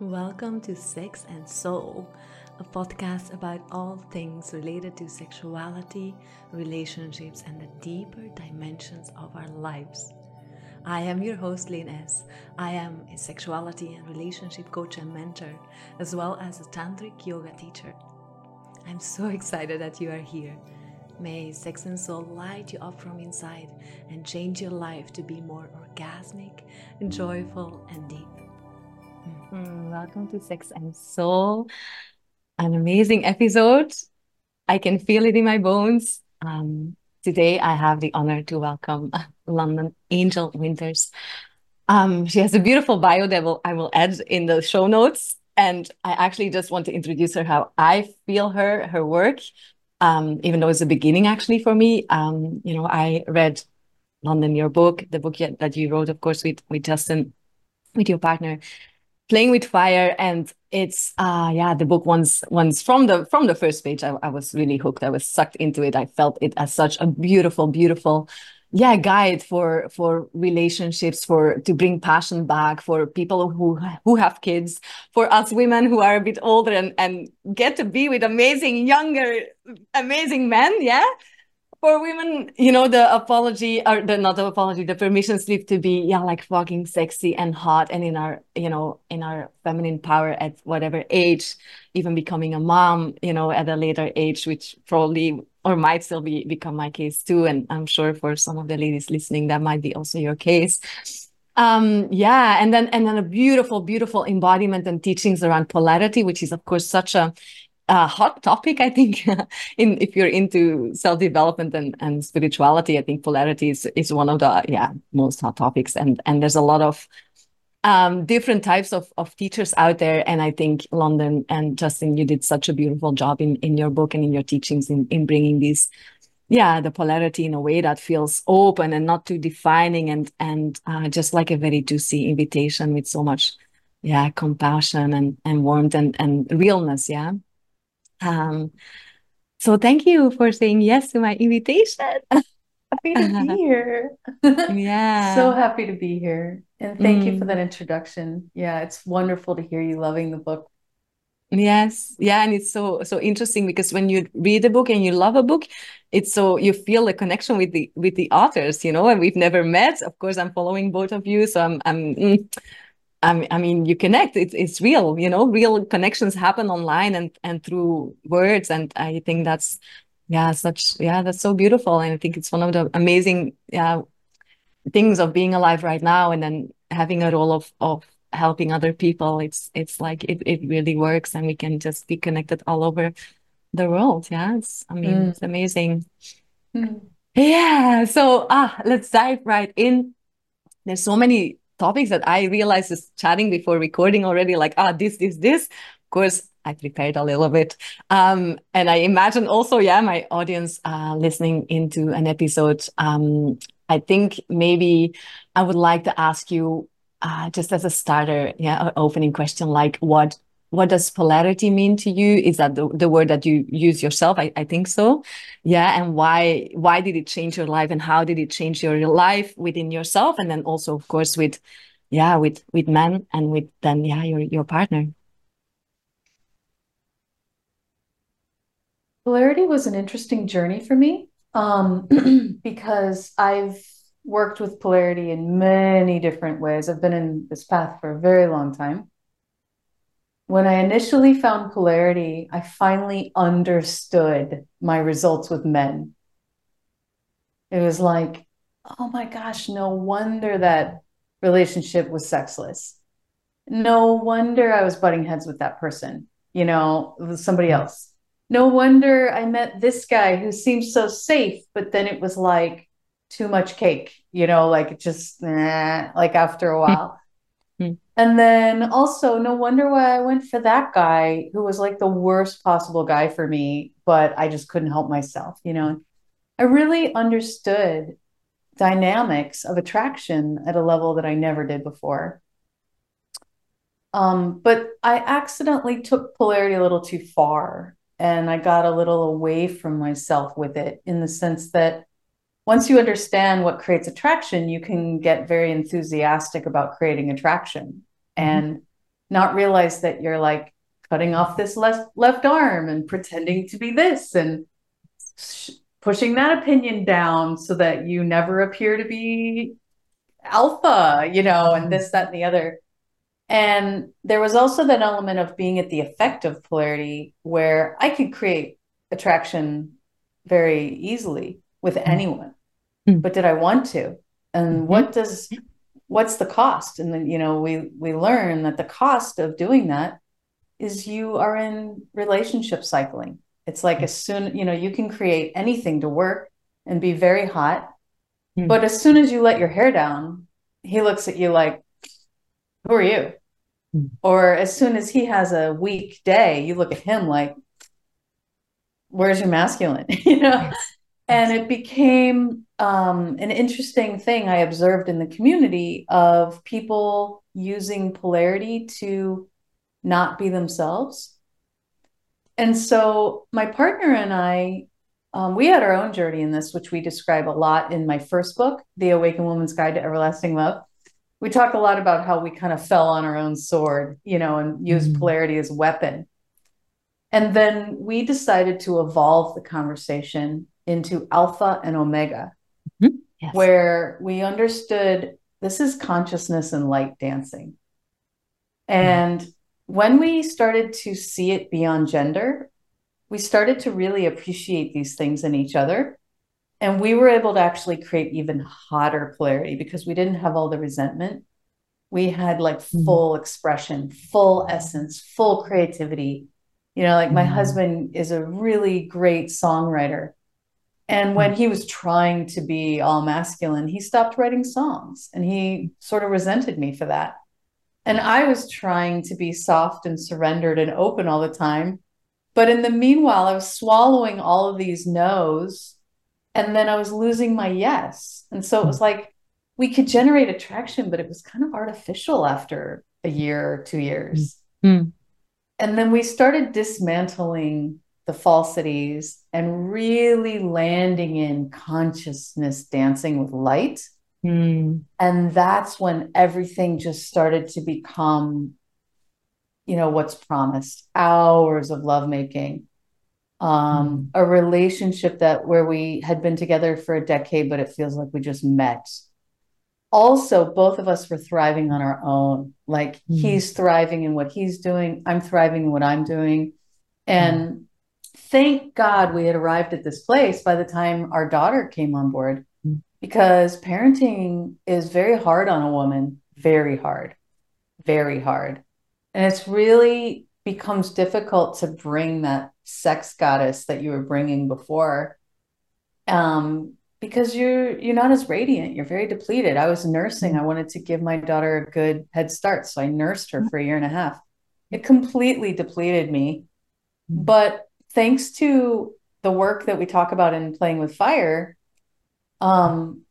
Welcome to Sex and Soul, a podcast about all things related to sexuality, relationships, and the deeper dimensions of our lives. I am your host, Leen S. I am a sexuality and relationship coach and mentor, as well as a tantric yoga teacher. I'm so excited that you are here. May Sex and Soul light you up from inside and change your life to be more orgasmic, joyful, and deep. Mm, welcome to Sex and Soul, an amazing episode. I can feel it in my bones. Um, today, I have the honor to welcome Londin Angel Winters. Um, she has a beautiful bio that will, I will add in the show notes. And I actually just want to introduce her how I feel her, her work, um, even though it's a beginning actually for me. Um, you know, I read Londin, your book, the book that you wrote, of course, with, with Justin, with your partner playing with fire and it's uh yeah the book once once from the from the first page I, I was really hooked. I was sucked into it. I felt it as such a beautiful beautiful yeah guide for for relationships for to bring passion back for people who who have kids for us women who are a bit older and and get to be with amazing younger amazing men yeah for women, you know, the apology or the not the apology, the permission slip to be, yeah, like fucking sexy and hot and in our, you know, in our feminine power at whatever age, even becoming a mom, you know, at a later age, which probably or might still be become my case too. And I'm sure for some of the ladies listening, that might be also your case. Um, yeah, and then and then a beautiful, beautiful embodiment and teachings around polarity, which is of course such a a hot topic i think in if you're into self-development and, and spirituality i think polarity is, is one of the yeah most hot topics. And and there's a lot of um, different types of, of teachers out there. And i think londin and justin you did such a beautiful job in in your book and in your teachings in, in bringing these yeah the polarity in a way that feels open and not too defining and and uh, just like a very juicy invitation with so much yeah compassion and and warmth and and realness yeah um, so thank you for saying yes to my invitation. happy to be here. yeah. so happy to be here. And thank mm. you for mm. that introduction. Yeah, it's wonderful to hear you loving the book. Yes. Yeah. And it's so so interesting because when you read a book and you love a book, it's so you feel a connection with the with the authors, you know, and we've never met. Of course, I'm following both of you. So I'm I'm I mean, you connect. It's it's real, you know. Real connections happen online and and through words, and I think that's yeah, such yeah, that's so beautiful. And I think it's one of the amazing yeah things of being alive right now, and then having a role of of helping other people. It's it's like it it really works, and we can just be connected all over the world. Yeah, it's I mean, mm. it's amazing. Mm. Yeah. So ah, let's dive right in. There's so many topics that I realized is chatting before recording already, like, ah, this, this, this. Of course, I prepared a little bit. Um, and I imagine also, yeah, my audience uh, listening into an episode. Um, I think maybe I would like to ask you, uh, just as a starter, yeah, opening question, like what what does polarity mean to you? Is that the, the word that you use yourself? I, I think so. Yeah and why why did it change your life and how did it change your life within yourself? And then also of course with yeah with with men and with then yeah your your partner. Polarity was an interesting journey for me um because i've worked with polarity in many different ways. I've been in this path for a very long time when I initially found polarity, I finally understood my results with men. It was like, oh my gosh, no wonder that relationship was sexless. No wonder I was butting heads with that person, you know, somebody else. No wonder I met this guy who seemed so safe, but then it was like too much cake, you know, like just like after a hmm. while. Hmm. And then also, no wonder why I went for that guy who was like the worst possible guy for me, but I just couldn't help myself, you know. I really understood dynamics of attraction at a level that I never did before. Um, but I accidentally took polarity a little too far and I got a little away from myself with it in the sense that once you understand what creates attraction, you can get very enthusiastic about creating attraction. Mm-hmm. And not realize that you're like cutting off this left left arm and pretending to be this and sh- pushing that opinion down so that you never appear to be alpha, you know, and this, that, and the other. And there was also that element of being at the effect of polarity where I could create attraction very easily with mm-hmm. anyone. Mm-hmm. But did I want to? And mm-hmm. what does what's the cost? And then, you know, we we learn that the cost of doing that is you are in relationship cycling. It's like as soon, you know, you can create anything to work and be very hot. Mm-hmm. But as soon as you let your hair down, he looks at you like, who are you? Mm-hmm. Or as soon as he has a weak day, you look at him like, where's your masculine? you know? And it became um, an interesting thing I observed in the community of people using polarity to not be themselves. And so my partner and I, um, we had our own journey in this, which we describe a lot in my first book, The Awakened Woman's Guide to Everlasting Love. We talk a lot about how we kind of fell on our own sword, you know, and used mm-hmm. polarity as weapon. And then we decided to evolve the conversation into alpha and omega, mm-hmm. yes. where we understood this is consciousness and light dancing. And mm-hmm when we started to see it beyond gender, we started to really appreciate these things in each other. And we were able to actually create even hotter polarity because we didn't have all the resentment. We had like mm-hmm. full expression, full essence, full creativity. You know, like my mm-hmm. husband is a really great songwriter. And when mm-hmm. he was trying to be all masculine, he stopped writing songs and he sort of resented me for that. And I was trying to be soft and surrendered and open all the time. But in the meanwhile, I was swallowing all of these no's and then I was losing my yes. And so it was like we could generate attraction, but it was kind of artificial after a year or two years. Mm-hmm. And then we started dismantling the falsities and really landing in consciousness dancing with light Mm. And that's when everything just started to become, you know, what's promised hours of lovemaking. Um, mm. a relationship that where we had been together for a decade, but it feels like we just met. Also, both of us were thriving on our own. Like mm. he's thriving in what he's doing, I'm thriving in what I'm doing. And. Thank God we had arrived at this place by the time our daughter came on board because parenting is very hard on a woman, very hard, very hard. And it's really becomes difficult to bring that sex goddess that you were bringing before um, because you're you're not as radiant. You're very depleted. I was nursing. I wanted to give my daughter a good head start so i nursed her for a year and a half. It completely depleted me. But thanks to the work that we talk about in playing with fire um,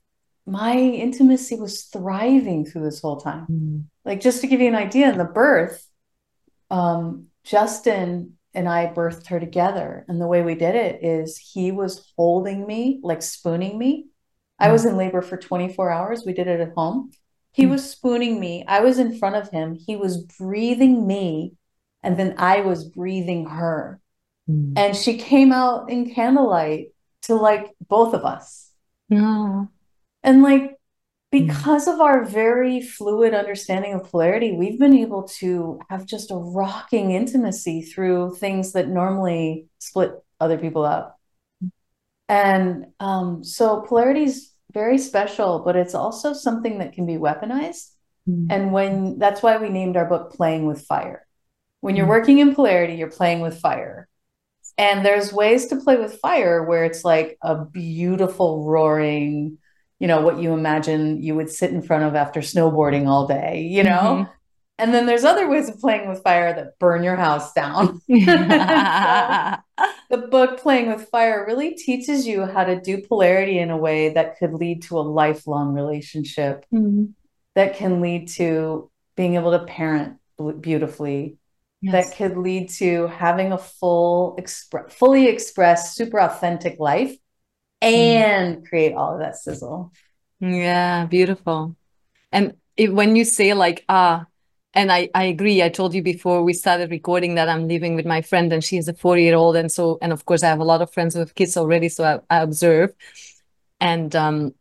my intimacy was thriving through this whole time. Mm. Like just to give you an idea, in the birth, um, Justin and I birthed her together, and the way we did it is he was holding me, like spooning me. I was in labor for 24 hours. We did it at home. He mm. was spooning me. I was in front of him. He was breathing me, and then I was breathing her. Mm. And she came out in candlelight to like both of us no. And like, because of our very fluid understanding of polarity, we've been able to have just a rocking intimacy through things that normally split other people up. And um, so polarity is very special, but it's also something that can be weaponized. Mm. And when that's why we named our book Playing with Fire. When you're mm. working in polarity, you're playing with fire. And there's ways to play with fire where it's like a beautiful roaring, you know, what you imagine you would sit in front of after snowboarding all day, you know? Mm-hmm. And then there's other ways of playing with fire that burn your house down. so the book Playing with Fire really teaches you how to do polarity in a way that could lead to a lifelong relationship, mm-hmm. that can lead to being able to parent beautifully, yes. that could lead to having a full, expre- fully expressed, super authentic life mm. and mm. create all of that sizzle. Yeah, beautiful. And it, when you say like, ah, and I, I agree. I told you before we started recording that I'm living with my friend and she is a four year old. And so, and of course, I have a lot of friends with kids already. So I, I observe and um,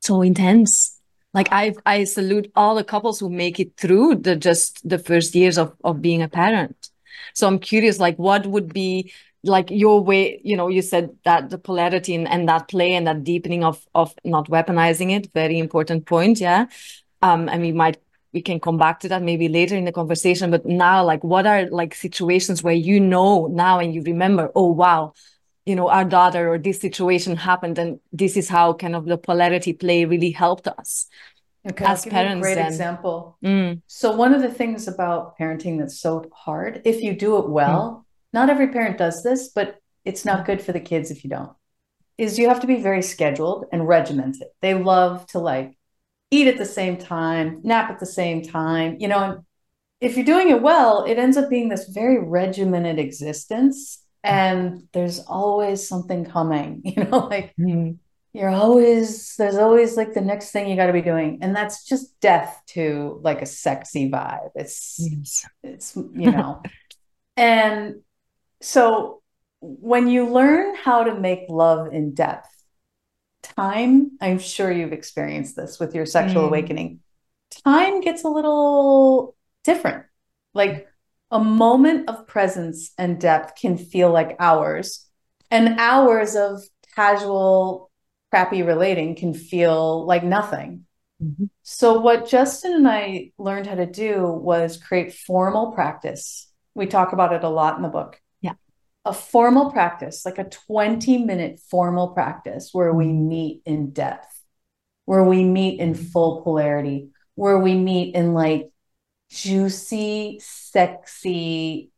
so intense. Like I, I salute all the couples who make it through the just the first years of, of being a parent. So I'm curious, like, what would be like your way? You know, you said that the polarity and, and that play and that deepening of of not weaponizing it, very important point. Yeah. Um, and we might we can come back to that maybe later in the conversation but now like what are like situations where you know now and you remember oh wow you know our daughter or this situation happened and this is how kind of the polarity play really helped us okay, as parents great example mm. so one of the things about parenting that's so hard if you do it well mm. not every parent does this but it's not good for the kids if you don't is you have to be very scheduled and regimented they love to like eat at the same time, nap at the same time, you know, and if you're doing it well, it ends up being this very regimented existence. And there's always something coming, you know, like mm-hmm. you're always, there's always like the next thing you got to be doing. And that's just death to like a sexy vibe. It's, yes. it's, you know, and so when you learn how to make love in depth, time, I'm sure you've experienced this with your sexual mm. awakening, time gets a little different. Like a moment of presence and depth can feel like hours, and hours of casual, crappy relating can feel like nothing. Mm-hmm. So, what Justin and I learned how to do was create formal practice. We talk about it a lot in the book Yeah. a formal practice, like a 20 minute formal practice where we mm-hmm. meet in depth, where we meet in full polarity, where we meet in like juicy, sexy,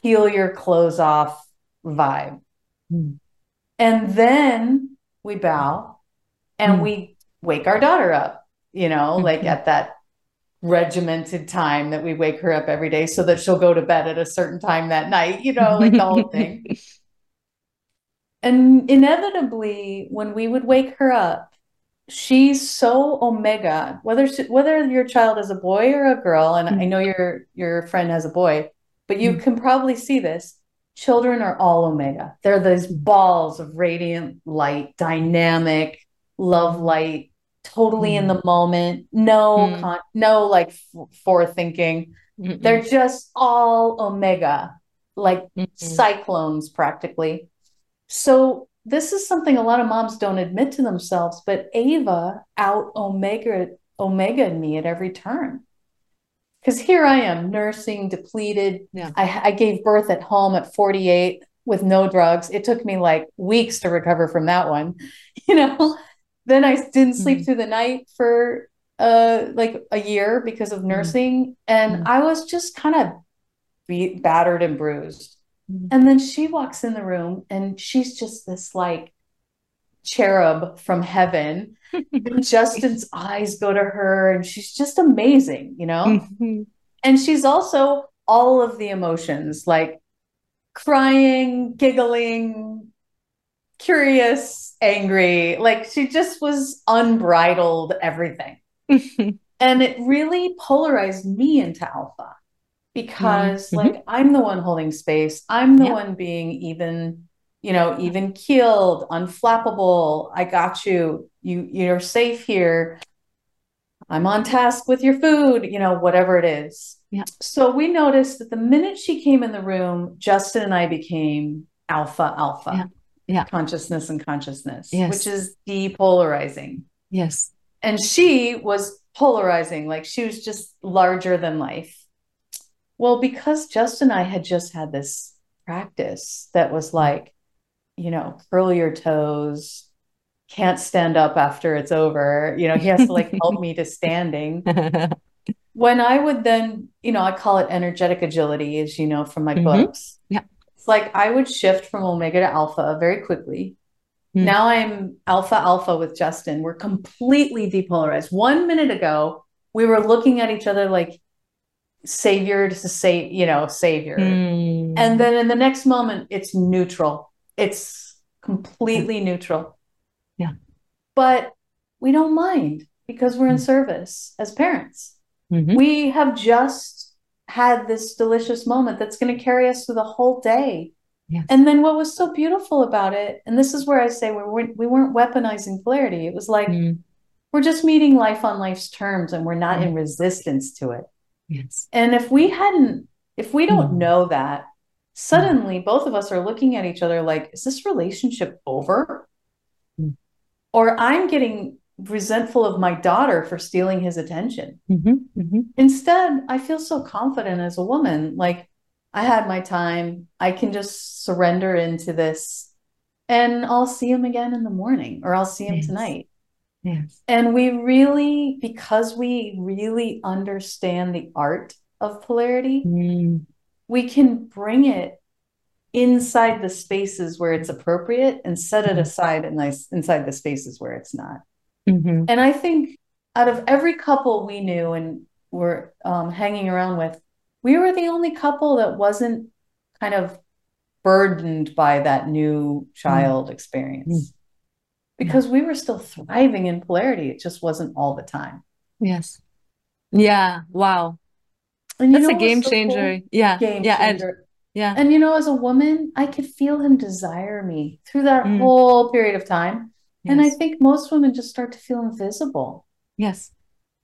peel your clothes off vibe. Mm. And then we bow and mm. we wake our daughter up, you know, mm-hmm. like at that regimented time that we wake her up every day so that she'll go to bed at a certain time that night, you know, like the whole thing. And inevitably, when we would wake her up, she's so omega. Whether she, whether your child is a boy or a girl, and mm-hmm. I know your your friend has a boy, but you mm-hmm. can probably see this. Children are all omega. They're these balls of radiant light, dynamic, love light, totally mm. in the moment, no, mm. con- no like f- forethinking. They're just all omega, like cyclones practically. So this is something a lot of moms don't admit to themselves, but Ava out omega omega me at every turn. Because here I am nursing, depleted. Yeah. I, I gave birth at home at 48 with no drugs. It took me like weeks to recover from that one, you know. Then I didn't sleep mm-hmm. through the night for uh like a year because of mm-hmm. nursing mm-hmm. and mm-hmm. I was just kind of beat, battered and bruised. Mm-hmm. And then she walks in the room and she's just this like cherub from heaven. Justin's eyes go to her and she's just amazing, you know? Mm-hmm. And she's also all of the emotions like crying, giggling, curious, angry. Like she just was unbridled everything. and it really polarized me into alpha because mm-hmm. like I'm the one holding space. I'm the yeah. one being even, you know, even keeled, unflappable. I got you. You you're safe here. I'm on task with your food, you know, whatever it is. Yeah. So we noticed that the minute she came in the room, Justin and I became alpha alpha. Yeah yeah. consciousness and consciousness, yes. which is depolarizing. Yes. And she was polarizing, like she was just larger than life. Well, because Justin and I had just had this practice that was like, you know, curl your toes, can't stand up after it's over. You know, he has to like help me to standing. when I would then, you know, I call it energetic agility, as you know from my mm-hmm. books. Yeah It's like I would shift from omega to alpha very quickly. Mm. Now I'm alpha alpha with Justin. We're completely depolarized. One minute ago, we were looking at each other like savior to say, you know, savior. Mm. And then in the next moment, it's neutral. It's completely neutral. Yeah. But we don't mind because we're in hmm. service as parents. Mm-hmm. We have just had this delicious moment that's going to carry us through the whole day. And then what was so beautiful about it, and this is where I say we weren't we weren't weaponizing polarity. It was like mm. we're just meeting life on life's terms and we're not mm. in resistance to it. Yes. And if we hadn't, if we don't mm. know that, suddenly both of us are looking at each other like, is this relationship over? Mm. Or I'm getting resentful of my daughter for stealing his attention. Mm-hmm, mm-hmm. Instead, I feel so confident as a woman. Like, I had my time. I can just surrender into this and I'll see him again in the morning or I'll see him yes. tonight. Yes. And we really, because we really understand the art of polarity, mm. we can bring it inside the spaces where it's appropriate and set it mm-hmm. aside and nice inside the spaces where it's not. Mm-hmm. And I think out of every couple we knew and were um, hanging around with, we were the only couple that wasn't kind of burdened by that new child mm-hmm. experience because we were still thriving in polarity. It just wasn't all the time. Yes. Yeah. Wow. And That's a game changer. Cool? Yeah. Game yeah. Changer. And, yeah. And you know, as a woman, I could feel him desire me through that mm. whole period of time. Yes. And I think most women just start to feel invisible. Yes.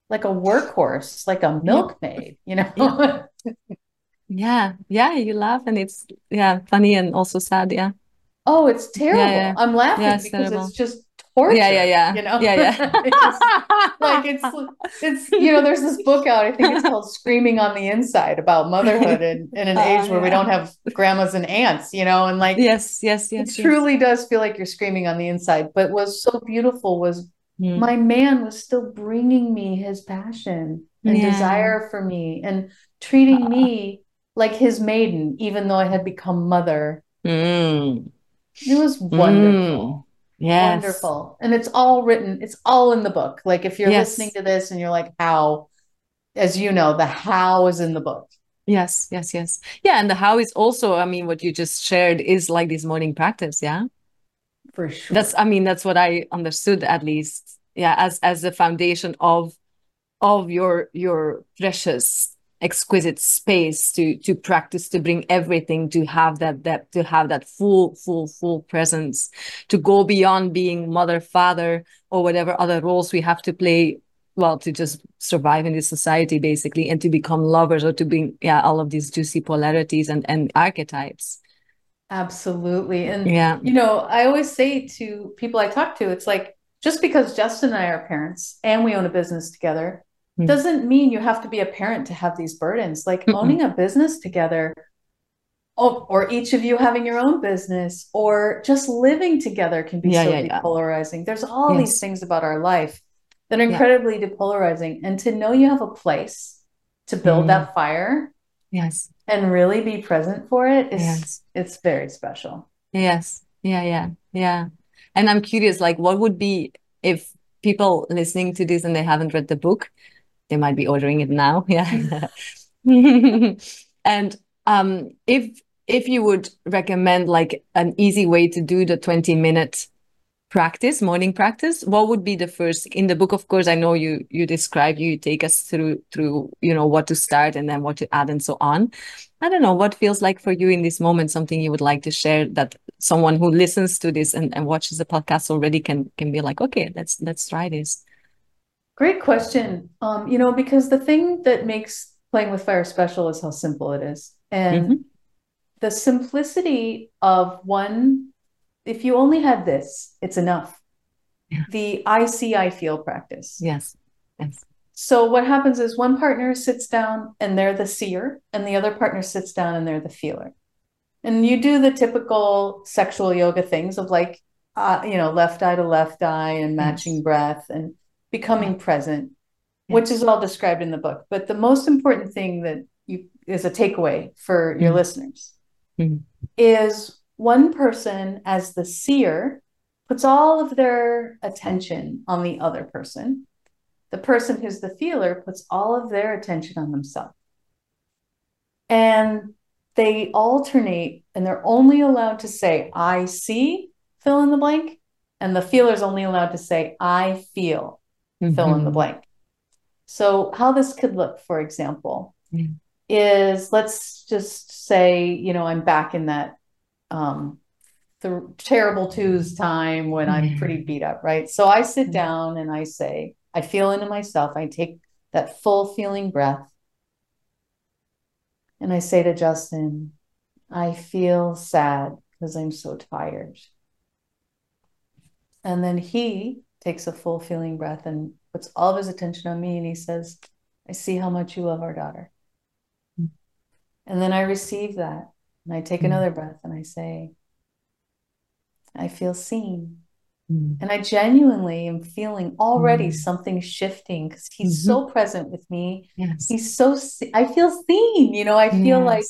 Like a workhorse, like a milkmaid, you know? Yeah. yeah. Yeah. You laugh and it's, yeah, funny and also sad. Yeah. Oh, it's terrible. Yeah, yeah. I'm laughing yeah, because terrible. it's just torture. Yeah, yeah, yeah. You know, yeah, yeah. it's like it's it's you know, there's this book out. I think it's called "Screaming on the Inside" about motherhood in, in an oh, age where we don't have grandmas and aunts. You know, and like yes, yes, yes. It yes. truly does feel like you're screaming on the inside. But what's so beautiful was mm. my man was still bringing me his passion and desire for me and treating uh. me like his maiden, even though I had become mother. Mm it was wonderful. Mm, yes. Wonderful. And it's all written, it's all in the book. Like if you're yes. listening to this and you're like, how, as you know, the how is in the book. Yes, yes, yes. Yeah. And the how is also, I mean, what you just shared is like this morning practice. Yeah. For sure. That's, I mean, that's what I understood at least. Yeah. As, as the foundation of, of your, your precious exquisite space to to practice to bring everything to have that that to have that full full full presence to go beyond being mother father or whatever other roles we have to play well to just survive in this society basically and to become lovers or to bring yeah all of these juicy polarities and and archetypes. Absolutely. And yeah. you know i always say to people i talk to it's like just because justin and i are parents and we own a business together mm. doesn't mean you have to be a parent to have these burdens. Like mm owning a business together, or, or, each of you having your own business, or just living together can be yeah, so yeah, depolarizing. Yeah. There's all yes. these things about our life that are incredibly depolarizing. And to know you have a place to build mm. that fire. Yes. And really be present for it is yes. it's very special. Yes. Yeah, yeah, yeah. And I'm curious, like, what would be if people listening to this and they haven't read the book, they might be ordering it now. Yeah. and um, if if you would recommend like an easy way to do the 20 minute practice morning practice what would be the first in the book of course i know you you describe you take us through through you know what to start and then what to add and so on i don't know what feels like for you in this moment something you would like to share that someone who listens to this and, and watches the podcast already can can be like okay let's let's try this Great question. Um, you know, because the thing that makes playing with fire special is how simple it is. And mm-hmm. the simplicity of one, if you only had this, it's enough. Yeah. The I see, I feel practice. Yes. Yes. So what happens is one partner sits down and they're the seer, and the other partner sits down and they're the feeler. And you do the typical sexual yoga things of like, uh, you know, left eye to left eye and matching yes. breath and becoming present, which is all described in the book. But the most important thing that you is a takeaway for your mm-hmm. listeners mm-hmm. is one person as the seer puts all of their attention on the other person. The person who's the feeler puts all of their attention on themselves. And they alternate and they're only allowed to say, I see, fill in the blank. And the feeler is only allowed to say, I feel, mm-hmm. fill in the mm-hmm. blank. So, how this could look, for example, Mm. is let's just say, you know, I'm back in that um, the terrible twos time when I'm pretty beat up, right? So I sit Mm. down and I say, I feel into myself. I take that full feeling breath. And I say to Justin, I feel sad because I'm so tired. And then he takes a full feeling breath and puts all of his attention on me and he says, I see how much you love our daughter. Mm. And then I receive that and I take Mm. another breath and I say, I feel seen. Mm. And I genuinely am feeling already Mm. something shifting because he's so present with me. Yes. He's so, se- I feel seen, you know, I feel like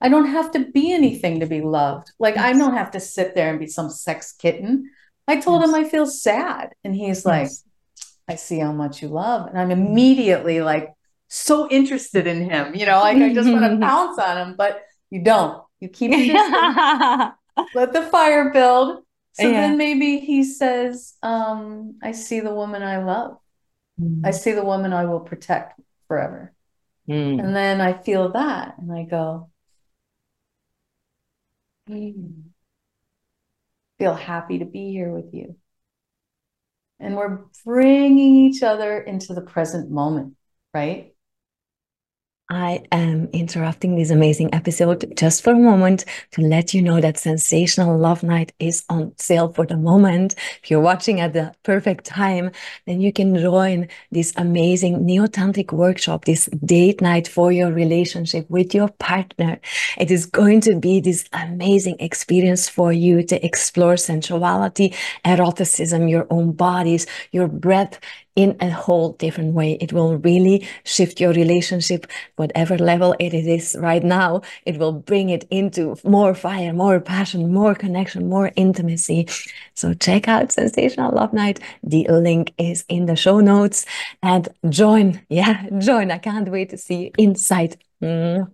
I don't have to be anything to be loved. Like I don't have to sit there and be some sex kitten. I told him I feel sad. And he's like, Yes. I see how much you love. And I'm immediately like so interested in him, you know, like I just want to pounce on him, but you don't. You keep let the fire build. So Yeah. then maybe he says, um, I see the woman I love. I see the woman I will protect forever. Mm. And then I feel that and I go, "Hmm. Feel happy to be here with you. And we're bringing each other into the present moment, right? I am interrupting this amazing episode just for a moment to let you know that Sensational Love Night is on sale for the moment. If you're watching at the perfect time, then you can join this amazing neo-tantric workshop, this date night for your relationship with your partner. It is going to be this amazing experience for you to explore sensuality, eroticism, your own bodies, your breath in a whole different way. It will really shift your relationship, whatever level it is right now. It will bring it into more fire, more passion, more connection, more intimacy. So check out Sensational Love Night. The link is in the show notes and join. Yeah, join. I can't wait to see you inside. Mm.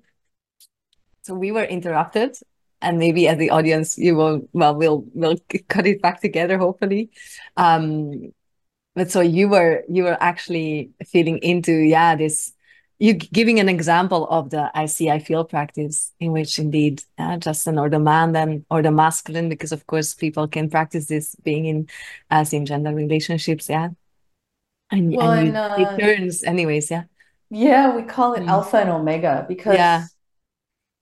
So we were interrupted. And maybe as the audience, you will well, we'll we'll cut it back together, hopefully. Um, but so you were you were actually feeling into yeah this you giving an example of the I see I feel practice in which indeed uh, Justin or the man then or the masculine because of course people can practice this being in uh, same gender relationships yeah and, Well, and you, and, uh, it turns anyways yeah Yeah, we call it Mm. alpha and omega because, Yeah.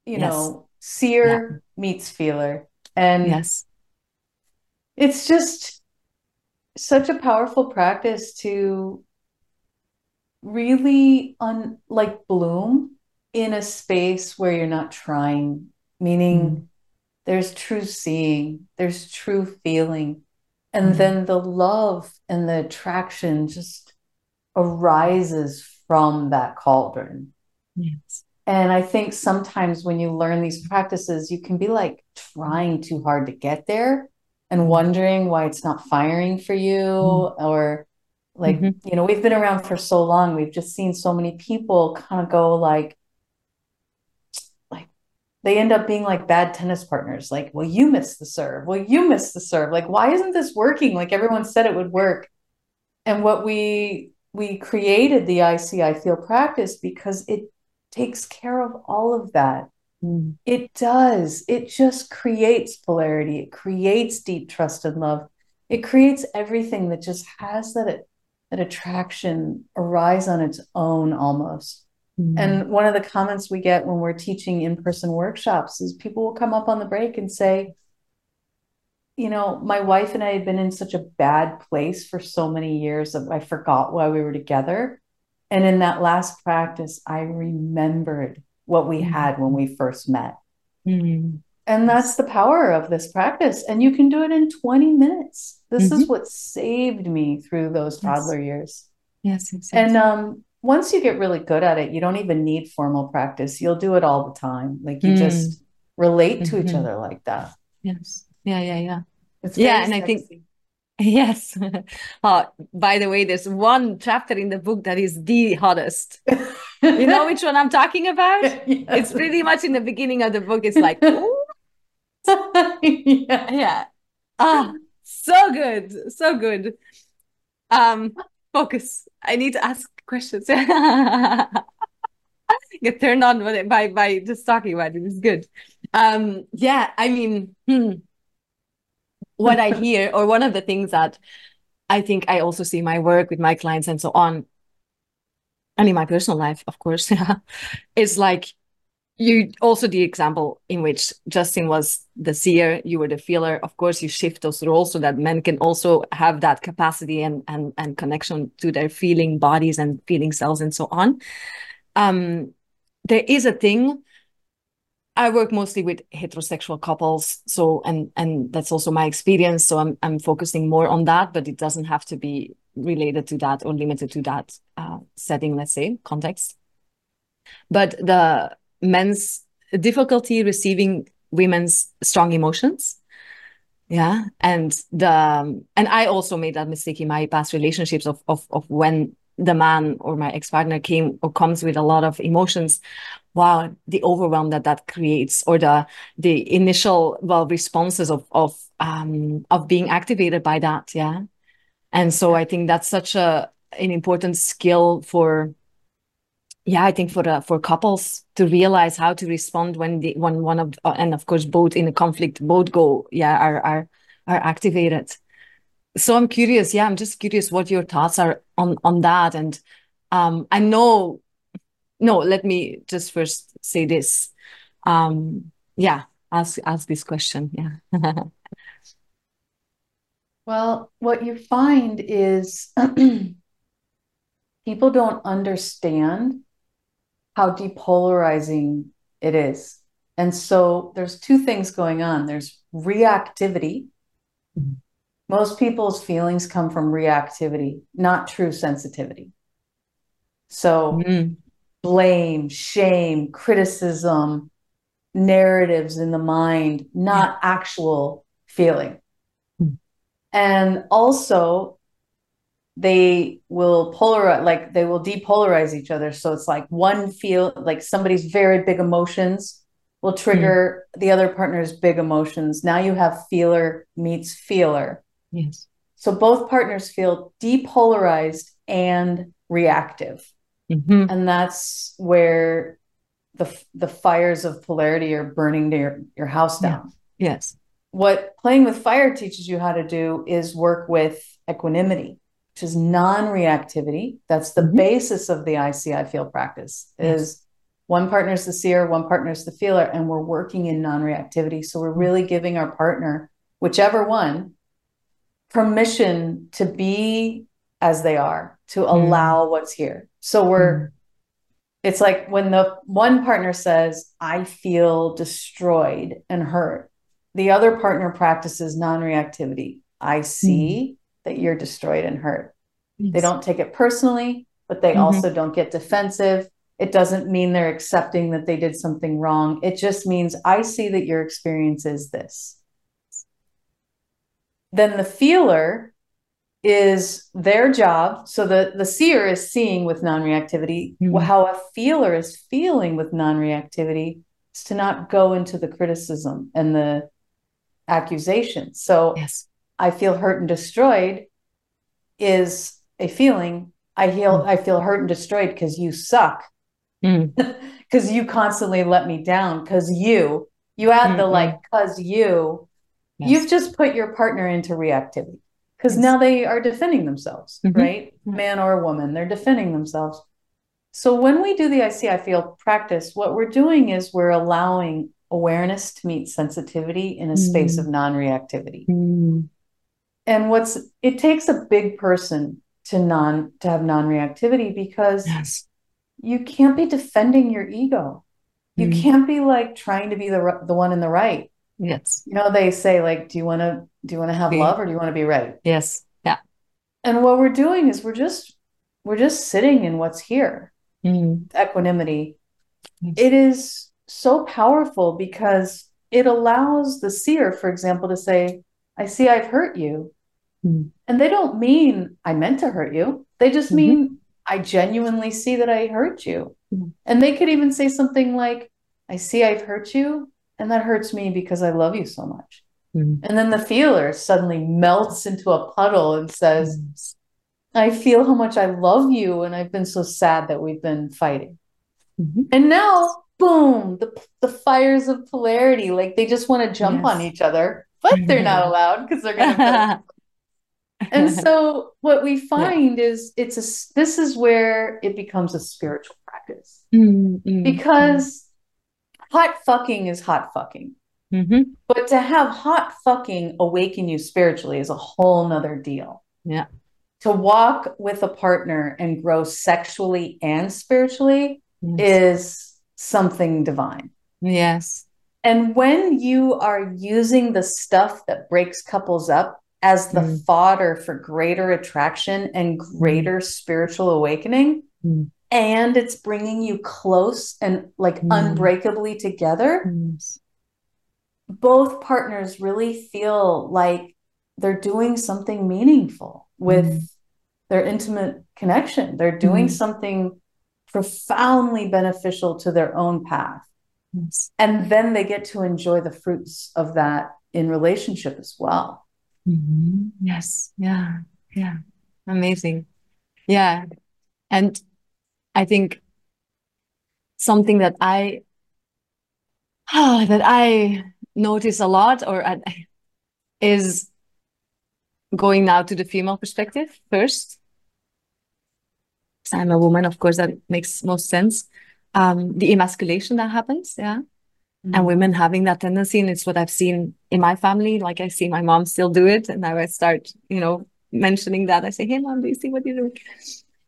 you Yes. know, seer meets feeler. And yes it's just such a powerful practice to really un like bloom in a space where you're not trying, meaning Mm. there's true seeing, there's true feeling, and Mm. then the love and the attraction just arises from that cauldron. yes And I think sometimes when you learn these practices, you can be like trying too hard to get there and wondering why it's not firing for you. Or like, Mhm. you know, we've been around for so long, we've just seen so many people kind of go like, like they end up being like bad tennis partners. Like, well, you missed the serve. Well, you missed the serve. Like, why isn't this working? Like everyone said it would work. And what we we created the I see I feel practice because it takes care of all of that. Mm. It does. It just creates polarity. It creates deep trust and love. It creates everything that just has that that attraction arise on its own almost. Mm. And one of the comments we get when we're teaching in-person workshops is people will come up on the break and say, you know, my wife and I had been in such a bad place for so many years that I forgot why we were together. And in that last practice, I remembered what we Mhm. had when we first met. Mm. And that's the power of this practice. And you can do it in 20 minutes. This is Mhm. what saved me through those Yes. toddler years. yes exactly And um, once you get really good at it, you don't even need formal practice. You'll do it all the time. Like you Mm. just relate to each Mhm. other like that. yes yeah yeah yeah It's Yeah, and I think- Yes. Uh, by the way, there's one chapter in the book that is the hottest. You know which one I'm talking about? It's pretty much in the beginning of the book. It's like, yeah. yeah. Ah, so good. So good. Um, focus. I need to ask questions. Get turned on by by just talking about it. It's good. Um, yeah, I mean, hmm, what I hear, or one of the things that I think I also see my work with my clients and so on, and in my personal life, of course, is like you also the example in which Justin was the seer, you were the feeler. Of course, you shift those roles so that men can also have that capacity and and and connection to their feeling bodies and feeling selves and so on. Um, there is a thing. I work mostly with heterosexual couples, so and and that's also my experience. So I'm I'm focusing more on that, but it doesn't have to be related to that or limited to that uh, setting, let's say, context. But the men's difficulty receiving women's strong emotions yeah and the and i also made that mistake in my past relationships of of, of when the man or my ex-partner came or comes with a lot of emotions wow the overwhelm that that creates or the the initial well responses of of um of being activated by that yeah? And so i think that's such a an important skill for yeah i think for uh, for couples to realize how to respond when the when one of uh, and of course both in a conflict both go yeah are are are activated. So i'm curious yeah i'm just curious what your thoughts are on on that. And um i know no let me just first say this um yeah ask ask this question yeah well what you find is people don't understand how depolarizing it is. And so there's two things going on there's reactivity. Mm-hmm. Most people's feelings come from reactivity, not true sensitivity. So, mm-hmm. Blame, shame, criticism, narratives in the mind, not yeah. actual feeling. Mm-hmm. And also, they will polarize like they will depolarize each other so it's like one feel like somebody's very big emotions will trigger mm. the other partner's big emotions now you have feeler meets feeler yes so both partners feel depolarized and reactive mm-hmm. and that's where the the fires of polarity are burning your, your house down yeah. yes what playing with fire teaches you how to do is work with equanimity which is non-reactivity. That's the mm-hmm. basis of the I see I feel practice yes. is one partner is the seer, one partner is the feeler, and we're working in non-reactivity. So we're really giving our partner, whichever one, permission to be as they are, to mm. allow what's here. So we're mm. it's like when the one partner says, I feel destroyed and hurt, the other partner practices non-reactivity. I see, mm that you're destroyed and hurt. Yes. They don't take it personally, but they mm-hmm. also don't get defensive. It doesn't mean they're accepting that they did something wrong. It just means I see that your experience is this. Then the feeler is their job. So the, the seer is seeing with non reactivity. Mm-hmm. How a feeler is feeling with non reactivity is to not go into the criticism and the accusation. So yes. I feel hurt and destroyed is a feeling. I feel mm. I feel hurt and destroyed because you suck. Because mm. you constantly let me down. Because you, you add mm-hmm. the like, because you, yes. you've just put your partner into reactivity. Because yes. now they are defending themselves, mm-hmm. right? Man or woman, they're defending themselves. So when we do the I see I feel practice, what we're doing is we're allowing awareness to meet sensitivity in a mm. space of non-reactivity. Mm and what's it takes a big person to non to have non-reactivity because yes. you can't be defending your ego you mm. can't be like trying to be the the one in the right yes you know they say like do you want to do you want to have love or do you want to be right yes yeah and what we're doing is we're just we're just sitting in what's here mm. equanimity yes. it is so powerful because it allows the seer for example to say i see i've hurt you Mm-hmm. And they don't mean I meant to hurt you. They just mm-hmm. mean I genuinely see that I hurt you. Mm-hmm. And they could even say something like, I see I've hurt you, and that hurts me because I love you so much. Mm-hmm. And then the feeler suddenly melts into a puddle and says, I feel how much I love you, and I've been so sad that we've been fighting. Mhm. And now, boom, the the fires of polarity, like they just want to jump Yes. on each other, but they're not allowed because they're gonna. and so, what we find is it's a this is where it becomes a spiritual practice Mm, mm, because hot fucking is hot fucking. Mhm. But to have hot fucking awaken you spiritually is a whole nother deal. Yeah. To walk with a partner and grow sexually and spiritually Yes. is something divine. Yes. And when you are using the stuff that breaks couples up as the Mm. fodder for greater attraction and greater spiritual awakening, Mm. and it's bringing you close and like Mm. unbreakably together, Yes. Both partners really feel like they're doing something meaningful with Mm. their intimate connection. They're doing Mm. something profoundly beneficial to their own path. Yes. And then they get to enjoy the fruits of that in relationship as well. Mhm. Yes. Yeah. Yeah. Amazing. Yeah. And I think something that I that I notice a lot or I, is going now to the female perspective first. I'm a woman, of course, that makes most sense. Um, the emasculation that happens, yeah. And women having that tendency and it's what i've seen in my family. Like i see my mom still do it and now i start you know mentioning that. I say hey mom do you see what you're doing?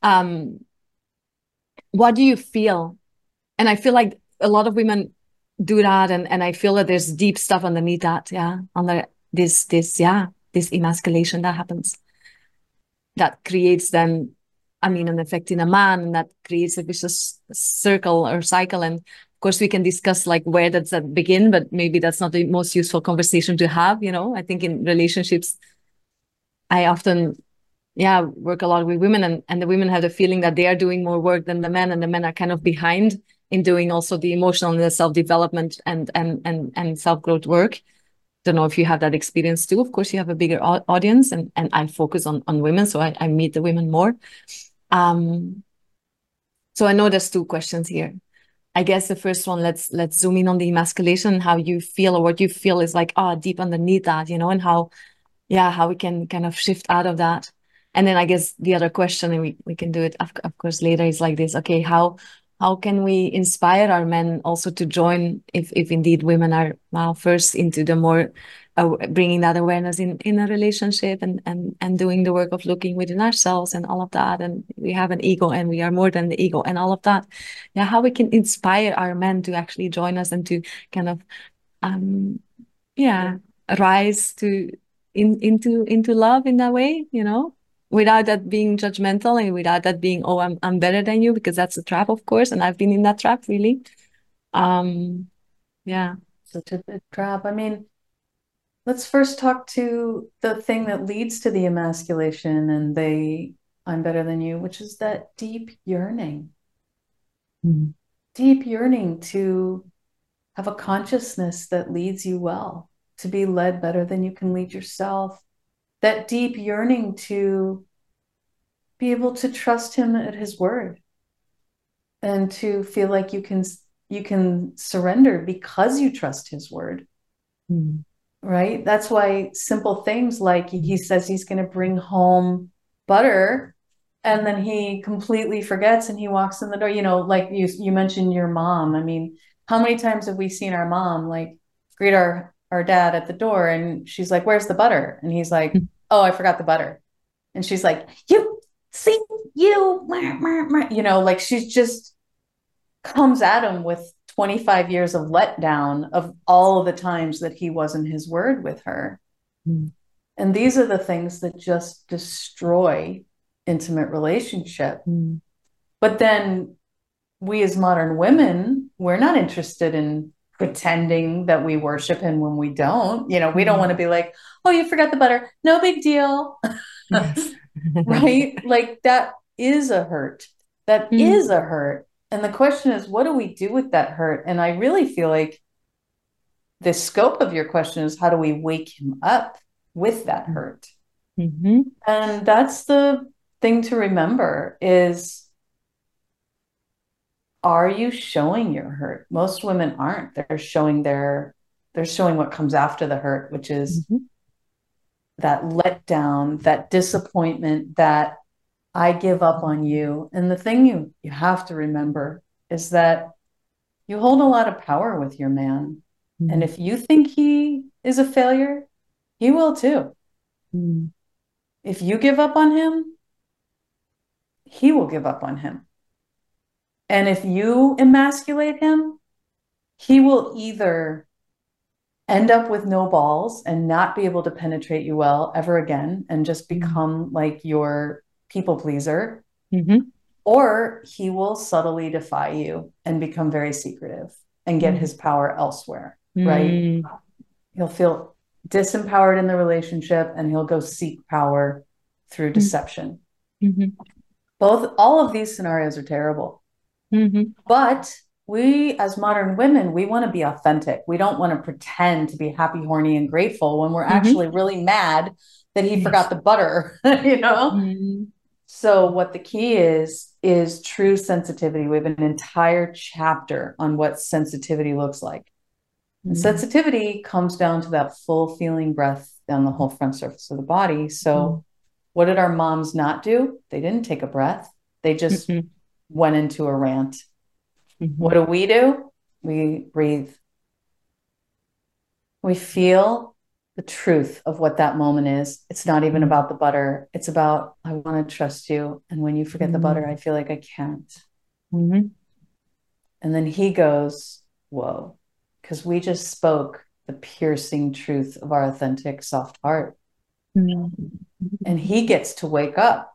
Um what do you feel? And i feel like a lot of women do that and and i feel that there's deep stuff underneath that yeah under this this yeah this emasculation that happens that creates then i mean an effect in a man and that creates a vicious circle or cycle and of course we can discuss like where does that begin but maybe that's not the most useful conversation to have you know? I think in relationships i often yeah work a lot with women and, and the women have the feeling that they are doing more work than the men and the men are kind of behind in doing also the emotional and the self-development and and and, and self-growth work don't know if you have that experience too of course you have a bigger audience and and i focus on on women so i, I meet the women more um so i know there's two questions here I guess the first one, let's let's zoom in on the emasculation, how you feel or what you feel is like, ah, deep underneath that, you know, and how, yeah, how we can kind of shift out of that. And then I guess the other question, and we, we can do it of course later, is like this. Okay, how how can we inspire our men also to join if if indeed women are well first into the more uh, bringing that awareness in in a relationship and and and doing the work of looking within ourselves and all of that? And we have an ego and we are more than the ego and all of that. Yeah how we can inspire our men to actually join us and to kind of um yeah. rise to in into into love in that way you know without that being judgmental and without that being oh i'm i'm better than you because that's a trap of course and i've been in that trap really um yeah Such a big trap. I mean, let's first talk to the thing that leads to the emasculation and they, I'm better than you, which is that deep yearning, Mm. deep yearning to have a consciousness that leads you well, to be led better than you can lead yourself. That deep yearning to be able to trust him at his word and to feel like you can you can surrender because you trust his word Mm. right? That's why simple things like he says he's going to bring home butter and then he completely forgets and he walks in the door. You know, like you you mentioned your mom. I mean, how many times have we seen our mom like greet our our dad at the door and she's like, "Where's the butter?" And he's like, "Oh, I forgot the butter." And she's like, "You see you, you know, like she's just comes at him with 25 years of letdown of all of the times that he wasn't his word with her. Mm. And these are the things that just destroy intimate relationship. Mm. But then we as modern women, we're not interested in pretending that we worship him when we don't. You know, we don't Mm. want to be like, "Oh, you forgot the butter. No big deal." Right? Like that is a hurt. That is Mm. a hurt. And the question is, what do we do with that hurt? And I really feel like the scope of your question is how do we wake him up with that hurt? Mhm. And that's the thing to remember is are you showing your hurt? Most women aren't. They're showing their they're showing what comes after the hurt, which is mm-hmm. that letdown, that disappointment, that I give up on you. And the thing you you have to remember is that you hold a lot of power with your man. Mm-hmm. And if you think he is a failure, he will too. Mm-hmm. If you give up on him, he will give up on him. And if you emasculate him, he will either end up with no balls and not be able to penetrate you well ever again and just mm-hmm. become like your people pleaser. Mm-hmm. Or he will subtly defy you and become very secretive and get mm-hmm. his power elsewhere, right? Mm. He'll feel disempowered in the relationship and he'll go seek power through mm. deception. Mm-hmm. Both, all of these scenarios are terrible. Mm-hmm. But we, as modern women, we want to be authentic. We don't want to pretend to be happy, horny, and grateful when we're mm-hmm. actually really mad that he yes. forgot the butter, you know? Mm-hmm. So, what the key is, is true sensitivity. We have an entire chapter on what sensitivity looks like. And mm-hmm. sensitivity comes down to that full feeling breath down the whole front surface of the body. So, mm-hmm. what did our moms not do? They didn't take a breath. They just mm-hmm went into a rant. Mm-hmm. What do we do? We breathe. We feel the truth of what that moment is. It's not even about the butter. It's about, I want to trust you. And when you forget mm-hmm. the butter, I feel like I can't. Mm-hmm. And then he goes, Whoa, because we just spoke the piercing truth of our authentic, soft heart. Mm-hmm. And he gets to wake up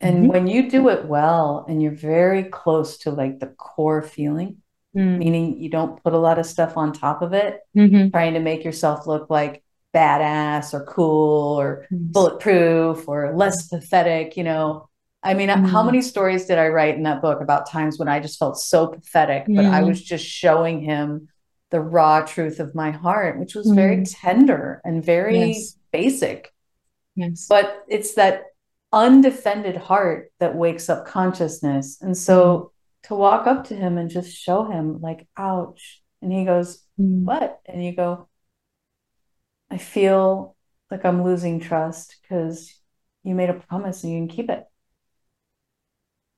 and mm-hmm. when you do it well and you're very close to like the core feeling, mm-hmm. meaning you don't put a lot of stuff on top of it, mm-hmm. trying to make yourself look like badass or cool or bulletproof or less pathetic, you know. I mean, how mm-hmm. many stories did I write in that book about times when I just felt so pathetic, but I was just showing him the raw truth of my heart, which was very mm-hmm. tender and very yes. basic. Yes. But it's that undefended heart that wakes up consciousness. And so mm. to walk up to him and just show him, like, ouch. And he goes, mm. What? And you go, I feel like I'm losing trust because you made a promise and you can keep it.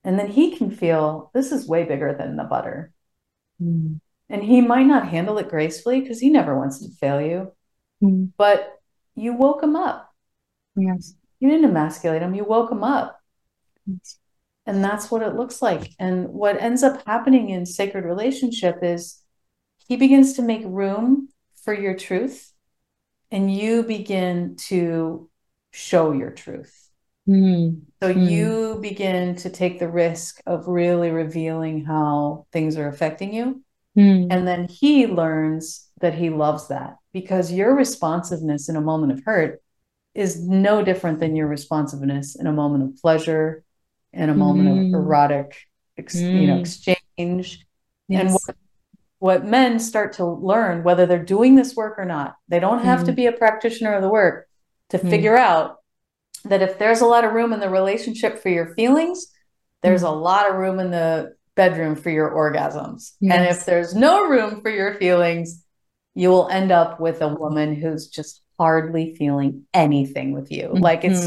And then he can feel this is way bigger than the butter. Mm. And he might not handle it gracefully because he never wants to fail you. Mm. But you woke him up. Yes you didn't emasculate him, you woke him up. And that's what it looks like. And what ends up happening in sacred relationship is he begins to make room for your truth and you begin to show your truth. Mm. So mm. you begin to take the risk of really revealing how things are affecting you. Mm. And then he learns that he loves that because your responsiveness in a moment of hurt is no different than your responsiveness in a moment of pleasure, in a moment mm. of erotic, ex- mm. you know, mm. exchange. Yes. And what, what, men start to learn, whether they're doing this work or not, they don't have mm. to be a practitioner of the work to mm. figure out that if there's a lot of room in the relationship for your feelings, there's a mm. lot of room in the bedroom for your orgasms. Yes. And if there's no room for your feelings, you will end up with a woman who's just hardly feeling anything with you. Mm-hmm. Like it's,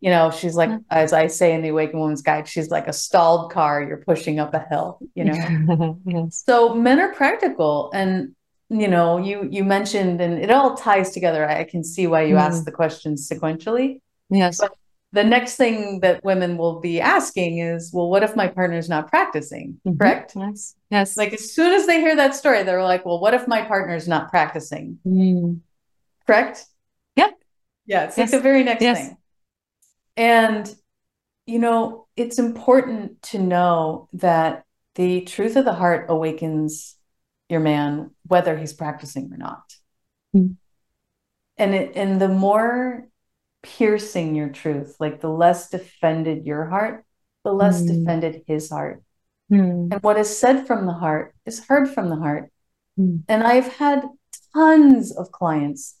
you know, she's like, as I say in the Awakened Woman's Guide, she's like a stalled car you're pushing up a hill, you know? yes. So men are practical. And, you know, you you mentioned, and it all ties together. I can see why you mm. asked the questions sequentially. Yes. But the next thing that women will be asking is, well, what if my partner's not practicing? Mm-hmm. Correct? Yes. Yes. Like as soon as they hear that story, they're like, well, what if my partner's not practicing? Mm correct? Yep. Yeah, it's yes. like the very next yes. thing. And, you know, it's important to know that the truth of the heart awakens your man, whether he's practicing or not. Mm. And it, and the more piercing your truth, like the less defended your heart, the less mm. defended his heart. Mm. And what is said from the heart is heard from the heart. Mm. And I've had tons of clients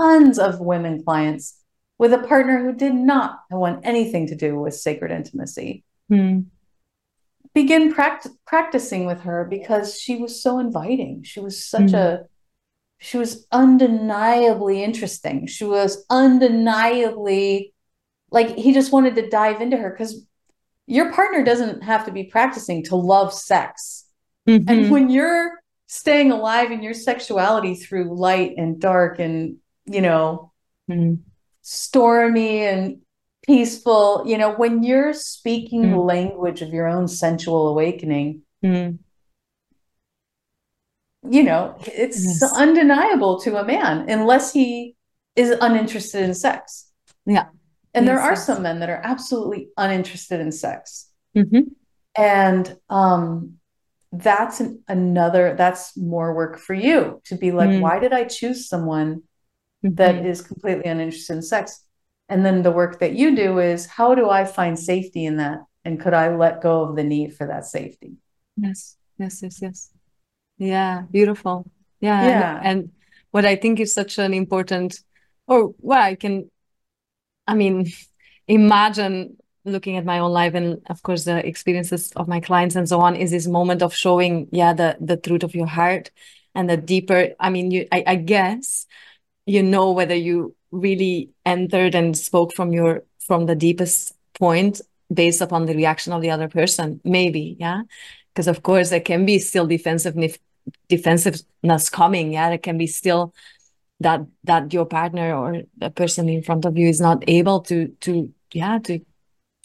tons of women clients with a partner who did not want anything to do with sacred intimacy. Mm. Begin pract- practicing with her because she was so inviting. She was such Mm. a she was undeniably interesting. She was undeniably like he just wanted to dive into her because your partner doesn't have to be practicing to love sex. Mhm. And when you're staying alive in your sexuality through light and dark and, you know, Mm. stormy and peaceful, you know, when you're speaking Mm. the language of your own sensual awakening, Mm. you know, it's Yes. undeniable to a man unless he is uninterested in sex. Yeah. And there are some men that are absolutely uninterested in sex. Mhm. And um that's an, another that's more work for you to be like Mm. why did I choose someone that Mhm. is completely uninterested in sex? And then the work that you do is how do I find safety in that? And could I let go of the need for that safety? Yes, yes, yes, yes. Yeah, beautiful. Yeah, Yeah. and what I think is such an important, or what I can, I mean, imagine looking at my own life and of course the experiences of my clients and so on, is this moment of showing, yeah, the the truth of your heart and the deeper, I mean, you, I, I guess you know whether you really entered and spoke from your from the deepest point based upon the reaction of the other person, maybe, yeah? Because of course there can be still defensiveness defensiveness coming yeah? There can be still that that your partner or the person in front of you is not able to to yeah to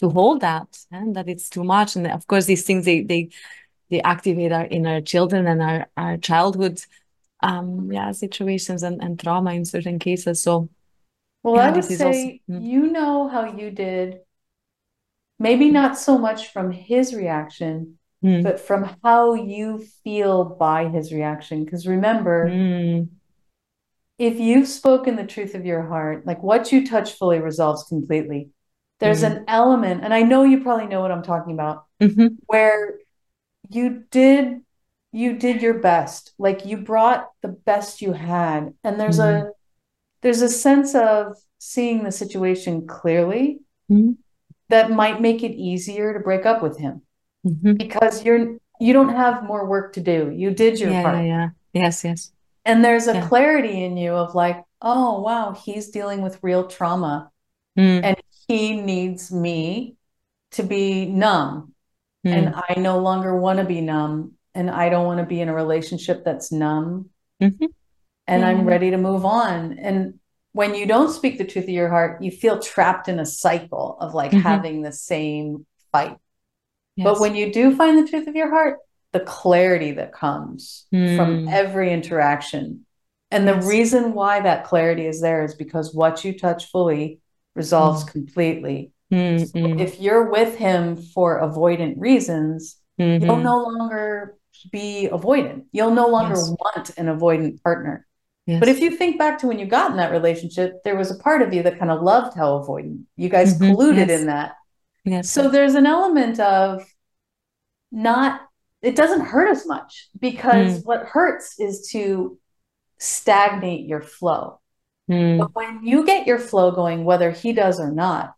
to hold that and that it's too much. And of course these things they they they activate our inner children and our our childhood um yeah situations and, and trauma in certain cases so Well, Yeah, I would is also- say Mm. you know how you did, maybe not so much from his reaction, mm, but from how you feel by his reaction. Because remember, mm, if you've spoken the truth of your heart, like what you touch fully resolves completely. There's Mm. an element, and I know you probably know what I'm talking about, mhm, where you did you did your best. Like you brought the best you had. And there's a there's a sense of seeing the situation clearly mhm, that might make it easier to break up with him mhm. because you're you don't have more work to do. You did your yeah part. yeah yeah yes yes And there's a Yeah. clarity in you of like, oh wow, he's dealing with real trauma Mm, and he needs me to be numb. mm, And I no longer want to be numb. And I don't want to be in a relationship that's numb. mhm. And I'm ready to move on. And when you don't speak the truth of your heart, you feel trapped in a cycle of like Mhm. having the same fight. Yes. But when you do find the truth of your heart, the clarity that comes from Mm. every interaction. And the reason why that clarity is there is because what you touch fully resolves completely. Mm, So mm, if you're with him for avoidant reasons, you'll mhm. no longer be avoidant. You'll no longer Yes. want an avoidant partner. Yes. But if you think back to when you got in that relationship, there was a part of you that kind of loved how avoidant. You guys Mhm, colluded yes. in that. yes. So there's an element of not, it doesn't hurt as much because what hurts is to stagnate your flow. Mm, But when you get your flow going, whether he does or not,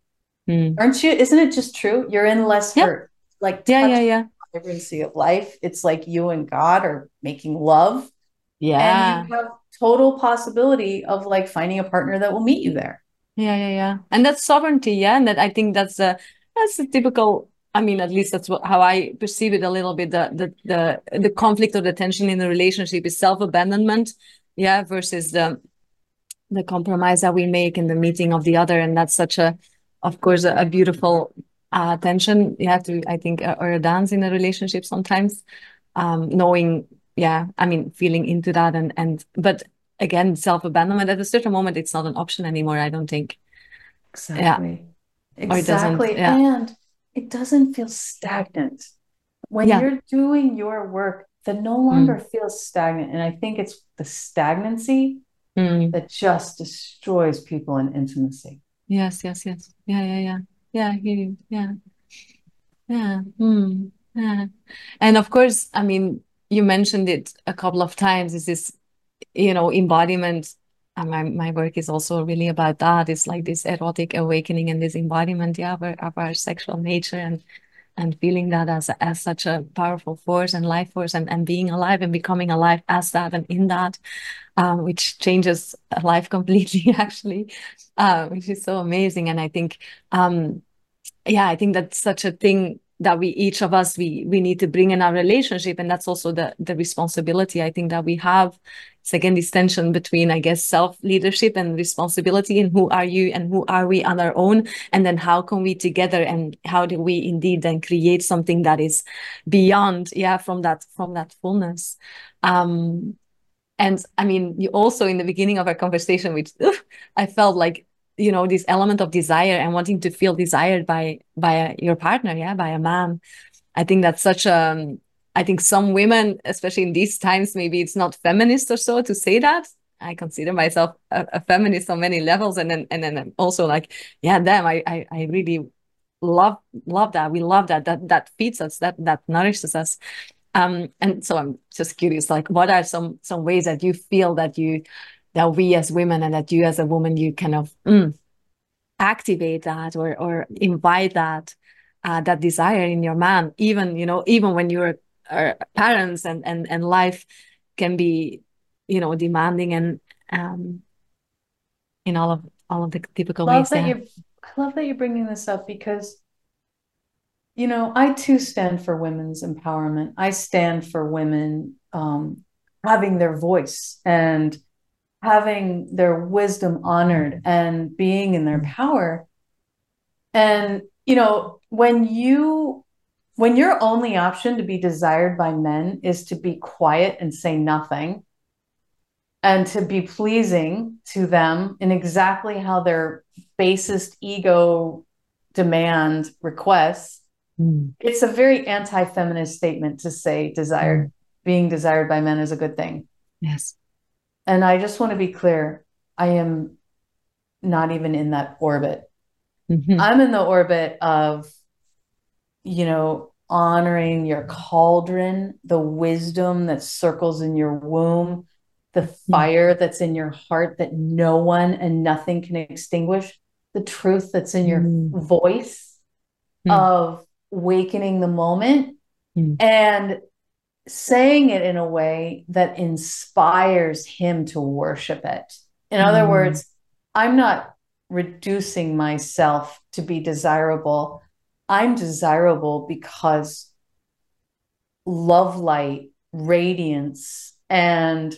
mm. aren't you? Isn't it just true? You're in less Yeah. hurt. Like Yeah, touch yeah, yeah. Vibrancy of life. It's like you and God are making love. Yeah. And you have total possibility of like finding a partner that will meet you there. Yeah, yeah, yeah. And that's sovereignty, yeah. And that I think that's a that's a typical, I mean, at least that's what how I perceive it a little bit. The the the the conflict or the tension in the relationship is self-abandonment, yeah, versus the the compromise that we make in the meeting of the other. And that's such a, of course, a, a beautiful uh tension you have to, I think, uh, or a dance in a relationship sometimes. Um, knowing, yeah, I mean, feeling into that and and but again, self-abandonment at a certain moment, it's not an option anymore, I don't think. Exactly. Doesn't, Exactly. yeah. And it doesn't feel stagnant. When Yeah. you're doing your work, that no longer feels stagnant. And I think it's the stagnancy Mm. that just destroys people in intimacy. Yes, yes, yes. Yeah, yeah, yeah. Yeah, you. Yeah. Yeah. Mm. Yeah. And of course, I mean, you mentioned it a couple of times, is this, you know, embodiment my, my work is also really about that. It's like this erotic awakening and this embodiment, yeah, of our, of our sexual nature and and feeling that as as such a powerful force and life force and, and being alive and becoming alive as that and in that um, which changes life completely actually uh, which is so amazing. And i think um, yeah i think that's such a thing that we each of us we we need to bring in our relationship and that's also the the responsibility. I think that we have it's again this tension between i guess self leadership and responsibility and who are you and who are we on our own and then how can we together and how do we indeed then create something that is beyond yeah from that from that fullness. Um and i mean you also in the beginning of our conversation which i felt like you know this element of desire and wanting to feel desired by by your partner yeah by a man. I think that's such a um, think some women especially in these times maybe it's not feminist or so to say that. I consider myself a, a feminist on many levels. And then and then also like yeah damn i i, I really love love that. We love that. That that feeds us. That that nourishes us. Um and so i'm just curious like what are some some ways that you feel that you that we as women and that you as a woman you kind of mm, activate that or or invite that uh, that desire in your man even you know even when you're uh, parents and and and life can be you know demanding and um in all of all of the typical love ways that you're I love that you're bringing this up because you know I too stand for women's empowerment. I stand for women um having their voice and having their wisdom honored and being in their power. And, you know, when you, when your only option to be desired by men is to be quiet and say nothing and to be pleasing to them in exactly how their basest ego demand requests, mm. it's a very anti feminist statement to say desired, mm. being desired by men is a good thing. Yes. And I just want to be clear I am not even in that orbit. Mm-hmm. I'm in the orbit of, you know, honoring your cauldron, the wisdom that circles in your womb, the mm-hmm. fire that's in your heart that no one and nothing can extinguish, the truth that's in your mm. voice mm. of awakening the moment. Mm. And saying it in a way that inspires him to worship it. In other mm. words, I'm not reducing myself to be desirable. I'm desirable because love light, radiance, and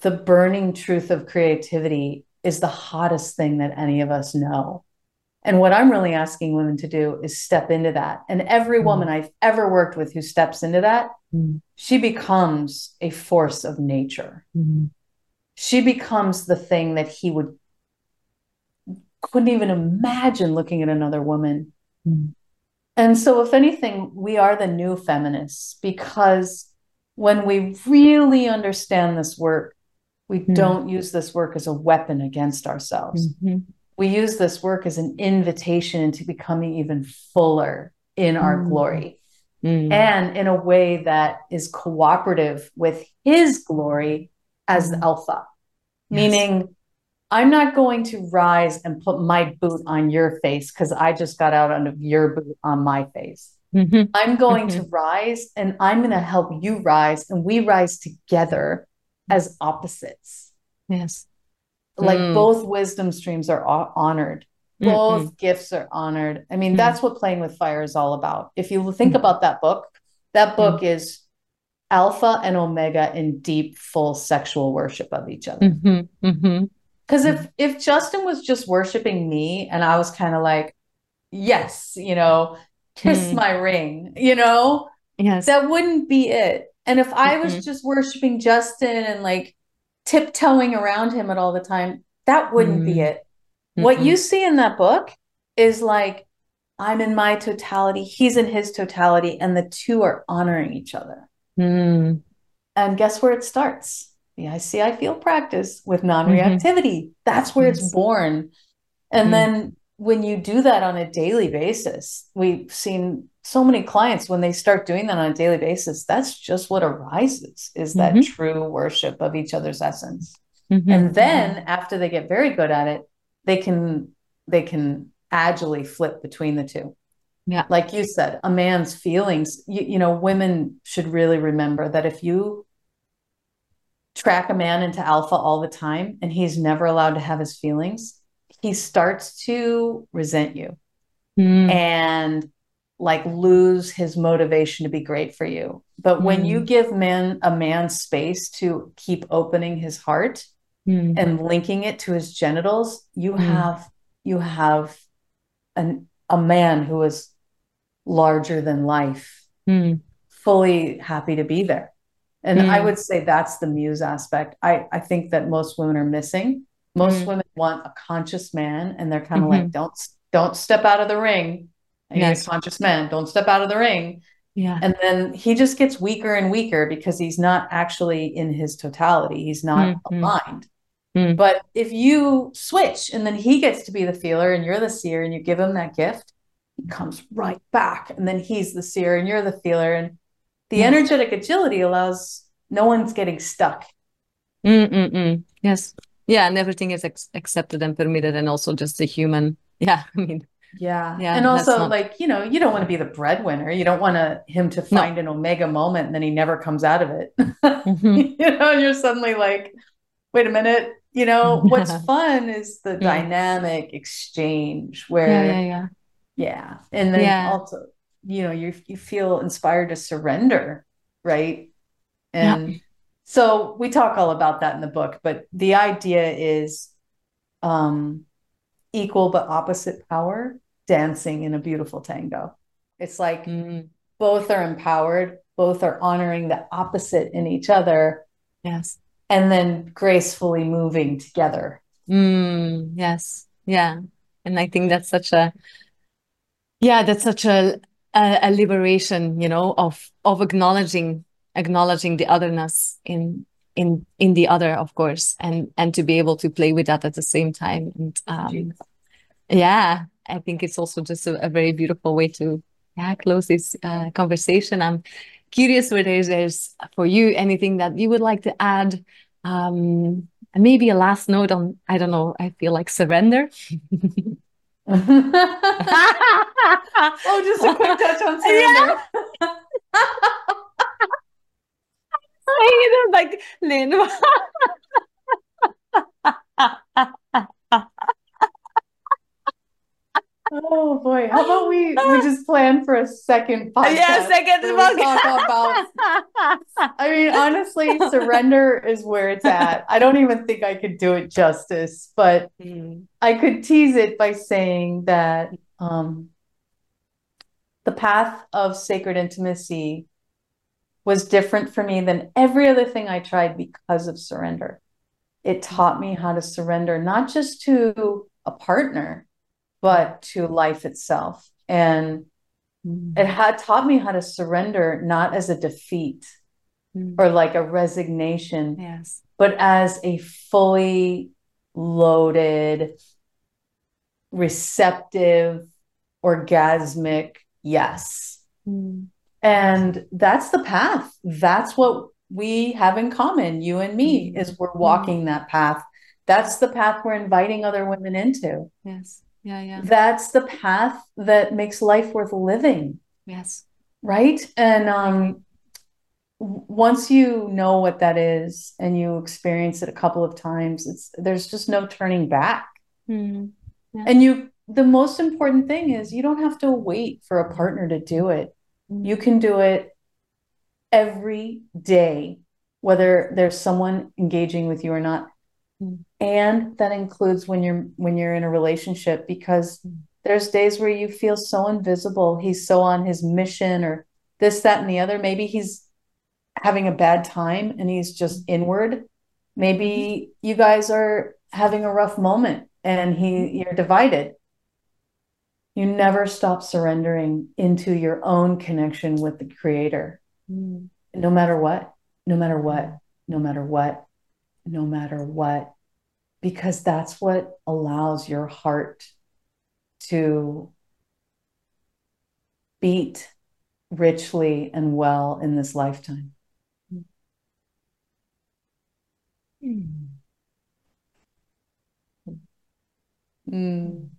the burning truth of creativity is the hottest thing that any of us know. And what I'm really asking women to do is step into that. And every mm. woman I've ever worked with who steps into that, mm. she becomes a force of nature. Mm. She becomes the thing that he would couldn't even imagine looking at another woman. Mm. And so, if anything, we are the new feminists because when we really understand this work, we mm. don't use this work as a weapon against ourselves. We use this work as an invitation into becoming even fuller in our mm. glory mm. and in a way that is cooperative with his glory as mm. alpha yes. meaning i'm not going to rise and put my boot on your face because i just got out of your boot on my face mm-hmm. i'm going mm-hmm. to rise and i'm going to help you rise and we rise together as opposites yes like mm. both wisdom streams are honored both mm gifts are honored i mean mm. that's what playing with fire is all about if you think mm. about that book that book is alpha and omega in deep full sexual worship of each other mm-hmm. Mm-hmm. because mm-hmm. if if justin was just worshiping me and i was kind of like yes you know kiss my ring you know yes that wouldn't be it and if i was mm-hmm. just worshiping justin and like tiptoeing around him at all the time, that wouldn't mm. be it. Mm-hmm. What you see in that book is like, I'm in my totality, he's in his totality, and the two are honoring each other. Mm. And guess where it starts? The I see, I feel practice with non reactivity. Mm-hmm. That's where it's born. And mm. then when you do that on a daily basis, we've seen so many clients when they start doing that on a daily basis that's just what arises is that mm-hmm. true worship of each other's essence Mm-hmm. And then mm-hmm. after they get very good at it, they can they can agilely flip between the two. Yeah. Like you said, a man's feelings, you, you know, women should really remember that if you track a man into alpha all the time and he's never allowed to have his feelings, he starts to resent you mm. and like lose his motivation to be great for you. But mm. when you hmm. give man a man space to keep opening his heart mm. and linking it to his genitals, you hmm. have you have an a man who is larger than life, fully happy to be there. And I would say that's the muse aspect. I, I think that most women are missing. Most women want a conscious man and they're kind of mm-hmm. like, don't don't step out of the ring. I yes. a conscious man. Don't step out of the ring. Yeah. And then he just gets weaker and weaker because he's not actually in his totality. He's not mm-hmm. aligned. Mm. But if you switch and then he gets to be the feeler and you're the seer and you give him that gift, he comes right back. And then he's the seer and you're the feeler. And the yes. energetic agility allows no one's getting stuck. Mm-mm-mm. Yes. Yeah. And everything is ex- accepted and permitted and also just a human yeah i mean yeah yeah and also not... like you know you don't want to be the breadwinner you don't want to him to find no. an omega moment and then he never comes out of it mm-hmm. you know you're suddenly like wait a minute you know what's fun is the yeah. dynamic exchange where yeah yeah yeah, yeah. and then also you know you you feel inspired to surrender right and so we talk all about that in the book but the idea is um equal but opposite power dancing in a beautiful tango. It's like mm. both are empowered, both are honoring the opposite in each other. Yes. And then gracefully moving together. Mm, yes. Yeah. And I think that's such a, yeah, that's such a, a, a liberation, you know, of, of acknowledging, acknowledging the otherness in, in in the other of course and and to be able to play with that at the same time and um, yeah i think it's also just a, a, very beautiful way to yeah close this uh, conversation i'm curious whether there's for you anything that you would like to add um maybe a last note on i don't know i feel like surrender oh just a quick touch on surrender yeah. Like Lynn. Oh boy! How about we we just plan for a second podcast? Yeah, second podcast. Talk about. I mean, honestly, surrender is where it's at. I don't even think I could do it justice, but mm. I could tease it by saying that um, the path of sacred intimacy was different for me than every other thing I tried because of surrender. It taught me how to surrender, not just to a partner, but to life itself. And mm. it had taught me how to surrender not as a defeat mm. or like a resignation, yes. but as a fully loaded, receptive, orgasmic yes. Mm. And that's the path. That's what we have in common, you and me, mm-hmm. is we're walking mm-hmm. that path. That's the path we're inviting other women into. Yes. Yeah, yeah. That's the path that makes life worth living. Yes. Right? And um once you know what that is and you experience it a couple of times, it's there's just no turning back. Mm-hmm. Yeah. And you the most important thing is you don't have to wait for a partner to do it you can do it every day, whether there's someone engaging with you or not. Mm. And that includes when you're when you're in a relationship because there's days where you feel so invisible. He's so on his mission or this, that, and the other. Maybe he's having a bad time and he's just inward. Maybe you guys are having a rough moment and he you're divided you never stop surrendering into your own connection with the creator mm. no matter what no matter what no matter what no matter what because that's what allows your heart to beat richly and well in this lifetime mm. Mm.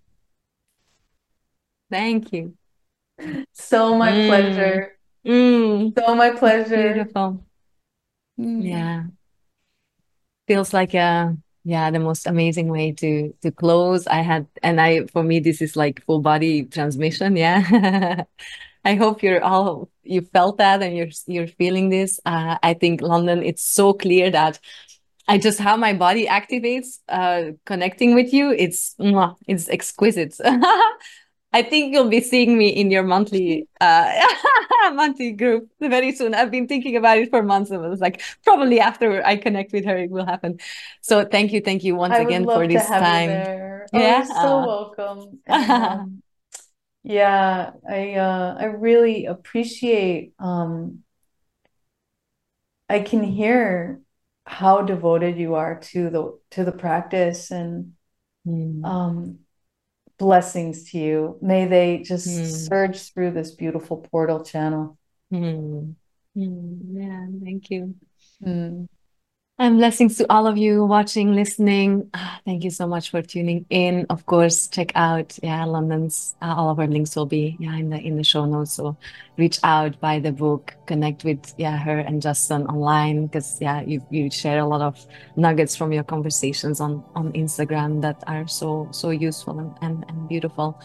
Thank you. So my Mm. pleasure. Mm, So my pleasure. beautiful. Mm. Yeah. Feels like a yeah, the most amazing way to to close. I had and I for me this is like full body transmission. Yeah. I hope you're all you felt that and you're you're feeling this. Uh, I think Londin, it's so clear that I just how my body activates uh connecting with you. It's it's exquisite. I think you'll be seeing me in your monthly uh monthly group very soon. I've been thinking about it for months. and It was like probably after I connect with her, it will happen. So thank you, thank you once I again for this you time. there. Oh, Yeah. you're so welcome. And um, yeah, I uh, I really appreciate um, I can hear how devoted you are to the to the practice and mm, um, blessings to you. May they just mm, surge through this beautiful portal channel. mm, mm. Yeah, thank you. And blessings to all of you watching, listening. Ah, Thank you so much for tuning in. Of course, check out yeah Londin's. Uh, all of our links will be yeah in the in the show notes. So reach out, buy the book, connect with yeah her and Justin online because yeah you you share a lot of nuggets from your conversations on on Instagram that are so so useful and and, and beautiful.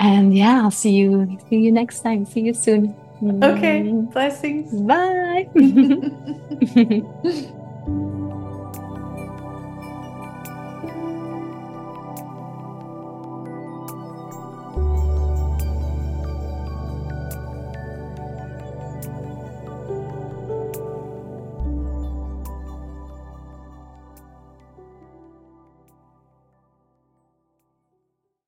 And yeah, I'll see you see you next time. See you soon. Okay, Mm, blessings. Bye.